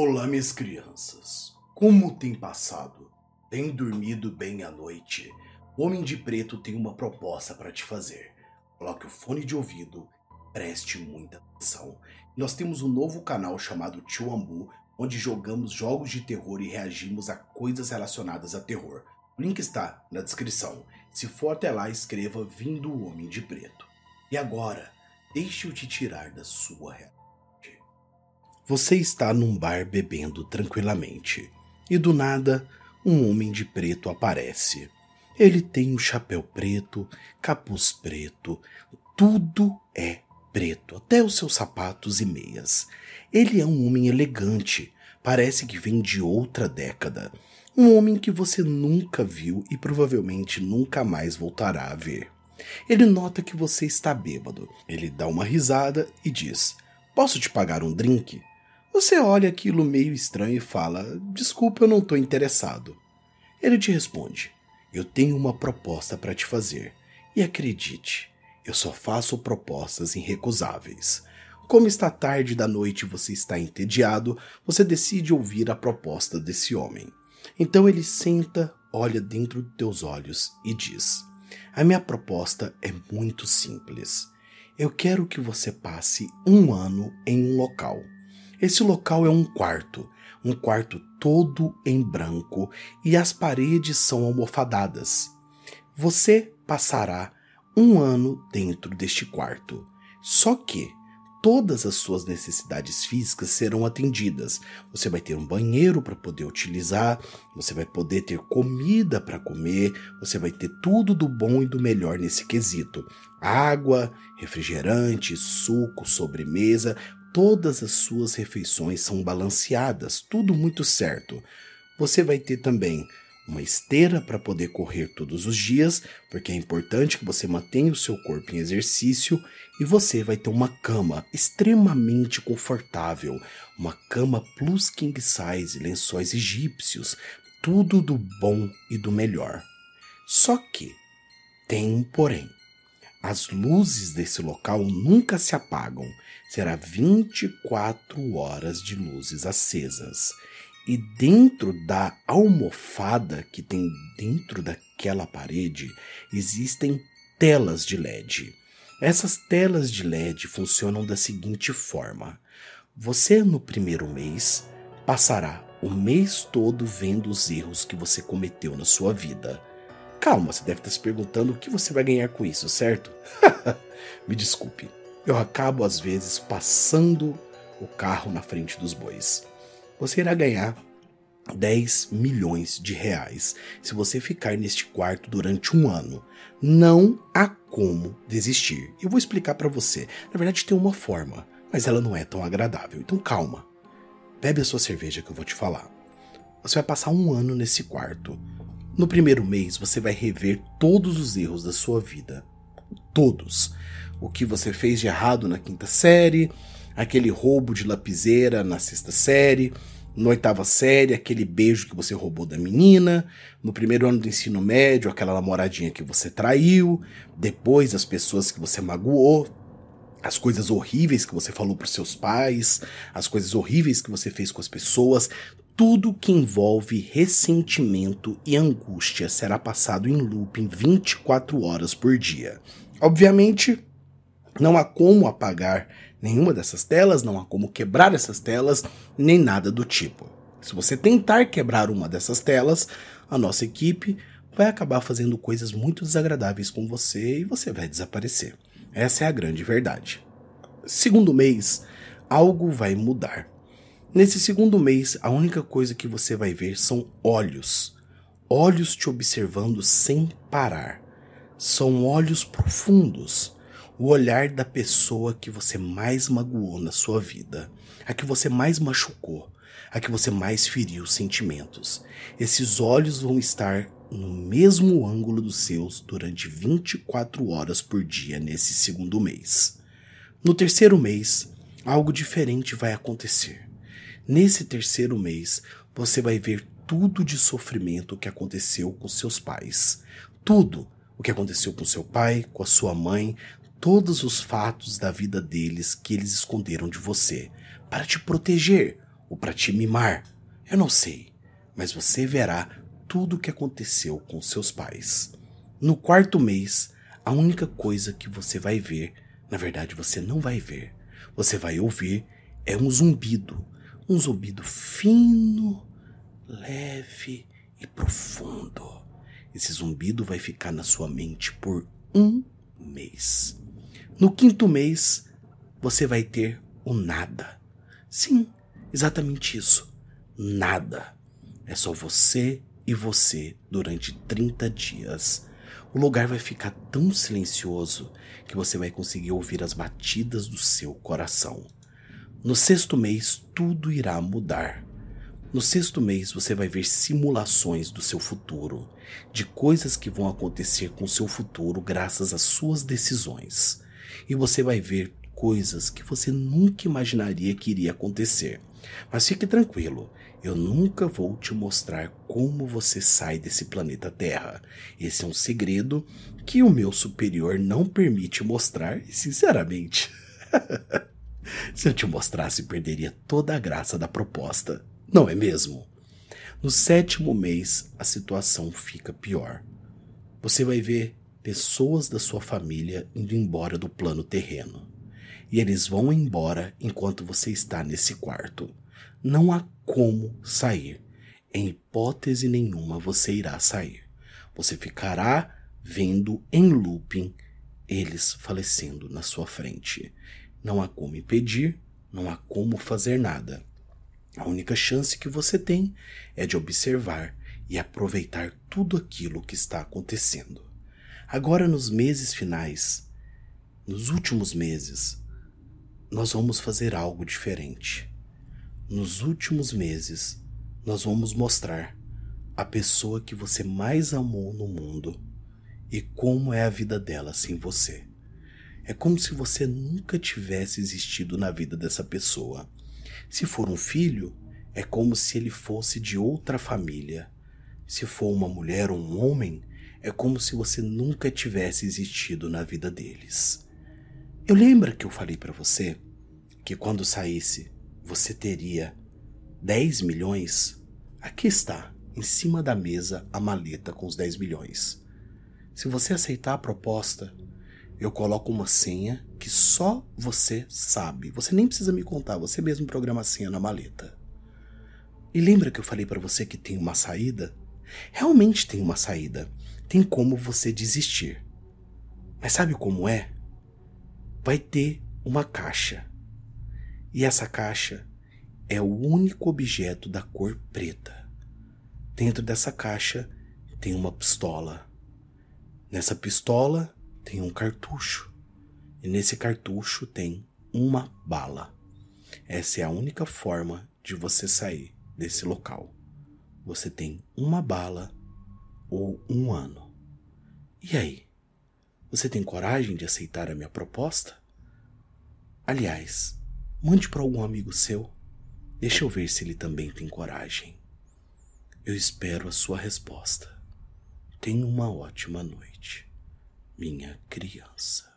Olá, minhas crianças. Como tem passado? Tem dormido bem à noite? O Homem de Preto tem uma proposta para te fazer. Coloque o fone de ouvido, preste muita atenção. Nós temos um novo canal chamado Tio Ambu, onde jogamos jogos de terror e reagimos a coisas relacionadas a terror. O link está na descrição. Se for até lá, escreva Vindo o Homem de Preto. E agora, deixe-o te tirar da sua realidade. Você está num bar bebendo tranquilamente e do nada um homem de preto aparece. Ele tem um chapéu preto, capuz preto, tudo é preto, até os seus sapatos e meias. Ele é um homem elegante, parece que vem de outra década. Um homem que você nunca viu e provavelmente nunca mais voltará a ver. Ele nota que você está bêbado. Ele dá uma risada e diz: Posso te pagar um drink? Você olha aquilo meio estranho e fala: Desculpa, eu não estou interessado. Ele te responde: Eu tenho uma proposta para te fazer. E acredite, eu só faço propostas irrecusáveis. Como está tarde da noite e você está entediado, você decide ouvir a proposta desse homem. Então ele senta, olha dentro dos teus olhos e diz: A minha proposta é muito simples. Eu quero que você passe um ano em um local esse local é um quarto, um quarto todo em branco e as paredes são almofadadas. Você passará um ano dentro deste quarto. Só que todas as suas necessidades físicas serão atendidas. Você vai ter um banheiro para poder utilizar, você vai poder ter comida para comer, você vai ter tudo do bom e do melhor nesse quesito: água, refrigerante, suco, sobremesa, todas as suas refeições são balanceadas, tudo muito certo. Você vai ter também uma esteira para poder correr todos os dias, porque é importante que você mantenha o seu corpo em exercício, e você vai ter uma cama extremamente confortável, uma cama plus king size, lençóis egípcios, tudo do bom e do melhor. Só que tem um porém. As luzes desse local nunca se apagam. Será 24 horas de luzes acesas. E dentro da almofada que tem dentro daquela parede existem telas de LED. Essas telas de LED funcionam da seguinte forma: você no primeiro mês passará o mês todo vendo os erros que você cometeu na sua vida. Calma, você deve estar se perguntando o que você vai ganhar com isso, certo? Me desculpe, eu acabo às vezes passando o carro na frente dos bois. Você irá ganhar 10 milhões de reais se você ficar neste quarto durante um ano. Não há como desistir. Eu vou explicar para você. Na verdade, tem uma forma, mas ela não é tão agradável. Então calma. Bebe a sua cerveja que eu vou te falar. Você vai passar um ano nesse quarto no primeiro mês, você vai rever todos os erros da sua vida. Todos. O que você fez de errado na quinta série, aquele roubo de lapiseira na sexta série, na oitava série, aquele beijo que você roubou da menina, no primeiro ano do ensino médio, aquela namoradinha que você traiu, depois as pessoas que você magoou, as coisas horríveis que você falou para seus pais, as coisas horríveis que você fez com as pessoas, tudo que envolve ressentimento e angústia será passado em looping 24 horas por dia. Obviamente, não há como apagar nenhuma dessas telas, não há como quebrar essas telas, nem nada do tipo. Se você tentar quebrar uma dessas telas, a nossa equipe vai acabar fazendo coisas muito desagradáveis com você e você vai desaparecer. Essa é a grande verdade. Segundo mês, algo vai mudar. Nesse segundo mês, a única coisa que você vai ver são olhos. Olhos te observando sem parar. São olhos profundos. O olhar da pessoa que você mais magoou na sua vida, a que você mais machucou, a que você mais feriu sentimentos. Esses olhos vão estar no mesmo ângulo dos seus durante 24 horas por dia nesse segundo mês. No terceiro mês, algo diferente vai acontecer. Nesse terceiro mês, você vai ver tudo de sofrimento que aconteceu com seus pais. Tudo o que aconteceu com seu pai, com a sua mãe, todos os fatos da vida deles que eles esconderam de você, para te proteger, ou para te mimar. Eu não sei, mas você verá tudo o que aconteceu com seus pais. No quarto mês, a única coisa que você vai ver, na verdade você não vai ver, você vai ouvir é um zumbido, um zumbido fino, leve e profundo. Esse zumbido vai ficar na sua mente por um mês. No quinto mês, você vai ter o nada. Sim, exatamente isso. Nada. É só você e você durante 30 dias. O lugar vai ficar tão silencioso que você vai conseguir ouvir as batidas do seu coração. No sexto mês, tudo irá mudar. No sexto mês, você vai ver simulações do seu futuro, de coisas que vão acontecer com o seu futuro graças às suas decisões. E você vai ver coisas que você nunca imaginaria que iria acontecer. Mas fique tranquilo, eu nunca vou te mostrar como você sai desse planeta Terra. Esse é um segredo que o meu superior não permite mostrar, sinceramente, se eu te mostrasse, perderia toda a graça da proposta. Não é mesmo? No sétimo mês, a situação fica pior. Você vai ver pessoas da sua família indo embora do plano terreno. E eles vão embora enquanto você está nesse quarto. Não há como sair. Em hipótese nenhuma você irá sair. Você ficará vendo em looping eles falecendo na sua frente. Não há como impedir, não há como fazer nada. A única chance que você tem é de observar e aproveitar tudo aquilo que está acontecendo. Agora, nos meses finais, nos últimos meses, nós vamos fazer algo diferente nos últimos meses, nós vamos mostrar a pessoa que você mais amou no mundo e como é a vida dela sem você. É como se você nunca tivesse existido na vida dessa pessoa. Se for um filho, é como se ele fosse de outra família. Se for uma mulher ou um homem, é como se você nunca tivesse existido na vida deles. Eu lembro que eu falei para você que quando saísse você teria 10 milhões, aqui está, em cima da mesa, a maleta com os 10 milhões. Se você aceitar a proposta, eu coloco uma senha que só você sabe. Você nem precisa me contar, você mesmo programa a senha na maleta. E lembra que eu falei para você que tem uma saída? Realmente tem uma saída. Tem como você desistir. Mas sabe como é? Vai ter uma caixa e essa caixa é o único objeto da cor preta. Dentro dessa caixa tem uma pistola. Nessa pistola tem um cartucho. E nesse cartucho tem uma bala. Essa é a única forma de você sair desse local. Você tem uma bala ou um ano. E aí? Você tem coragem de aceitar a minha proposta? Aliás, Mande para algum amigo seu. Deixa eu ver se ele também tem coragem. Eu espero a sua resposta. Tenha uma ótima noite, minha criança.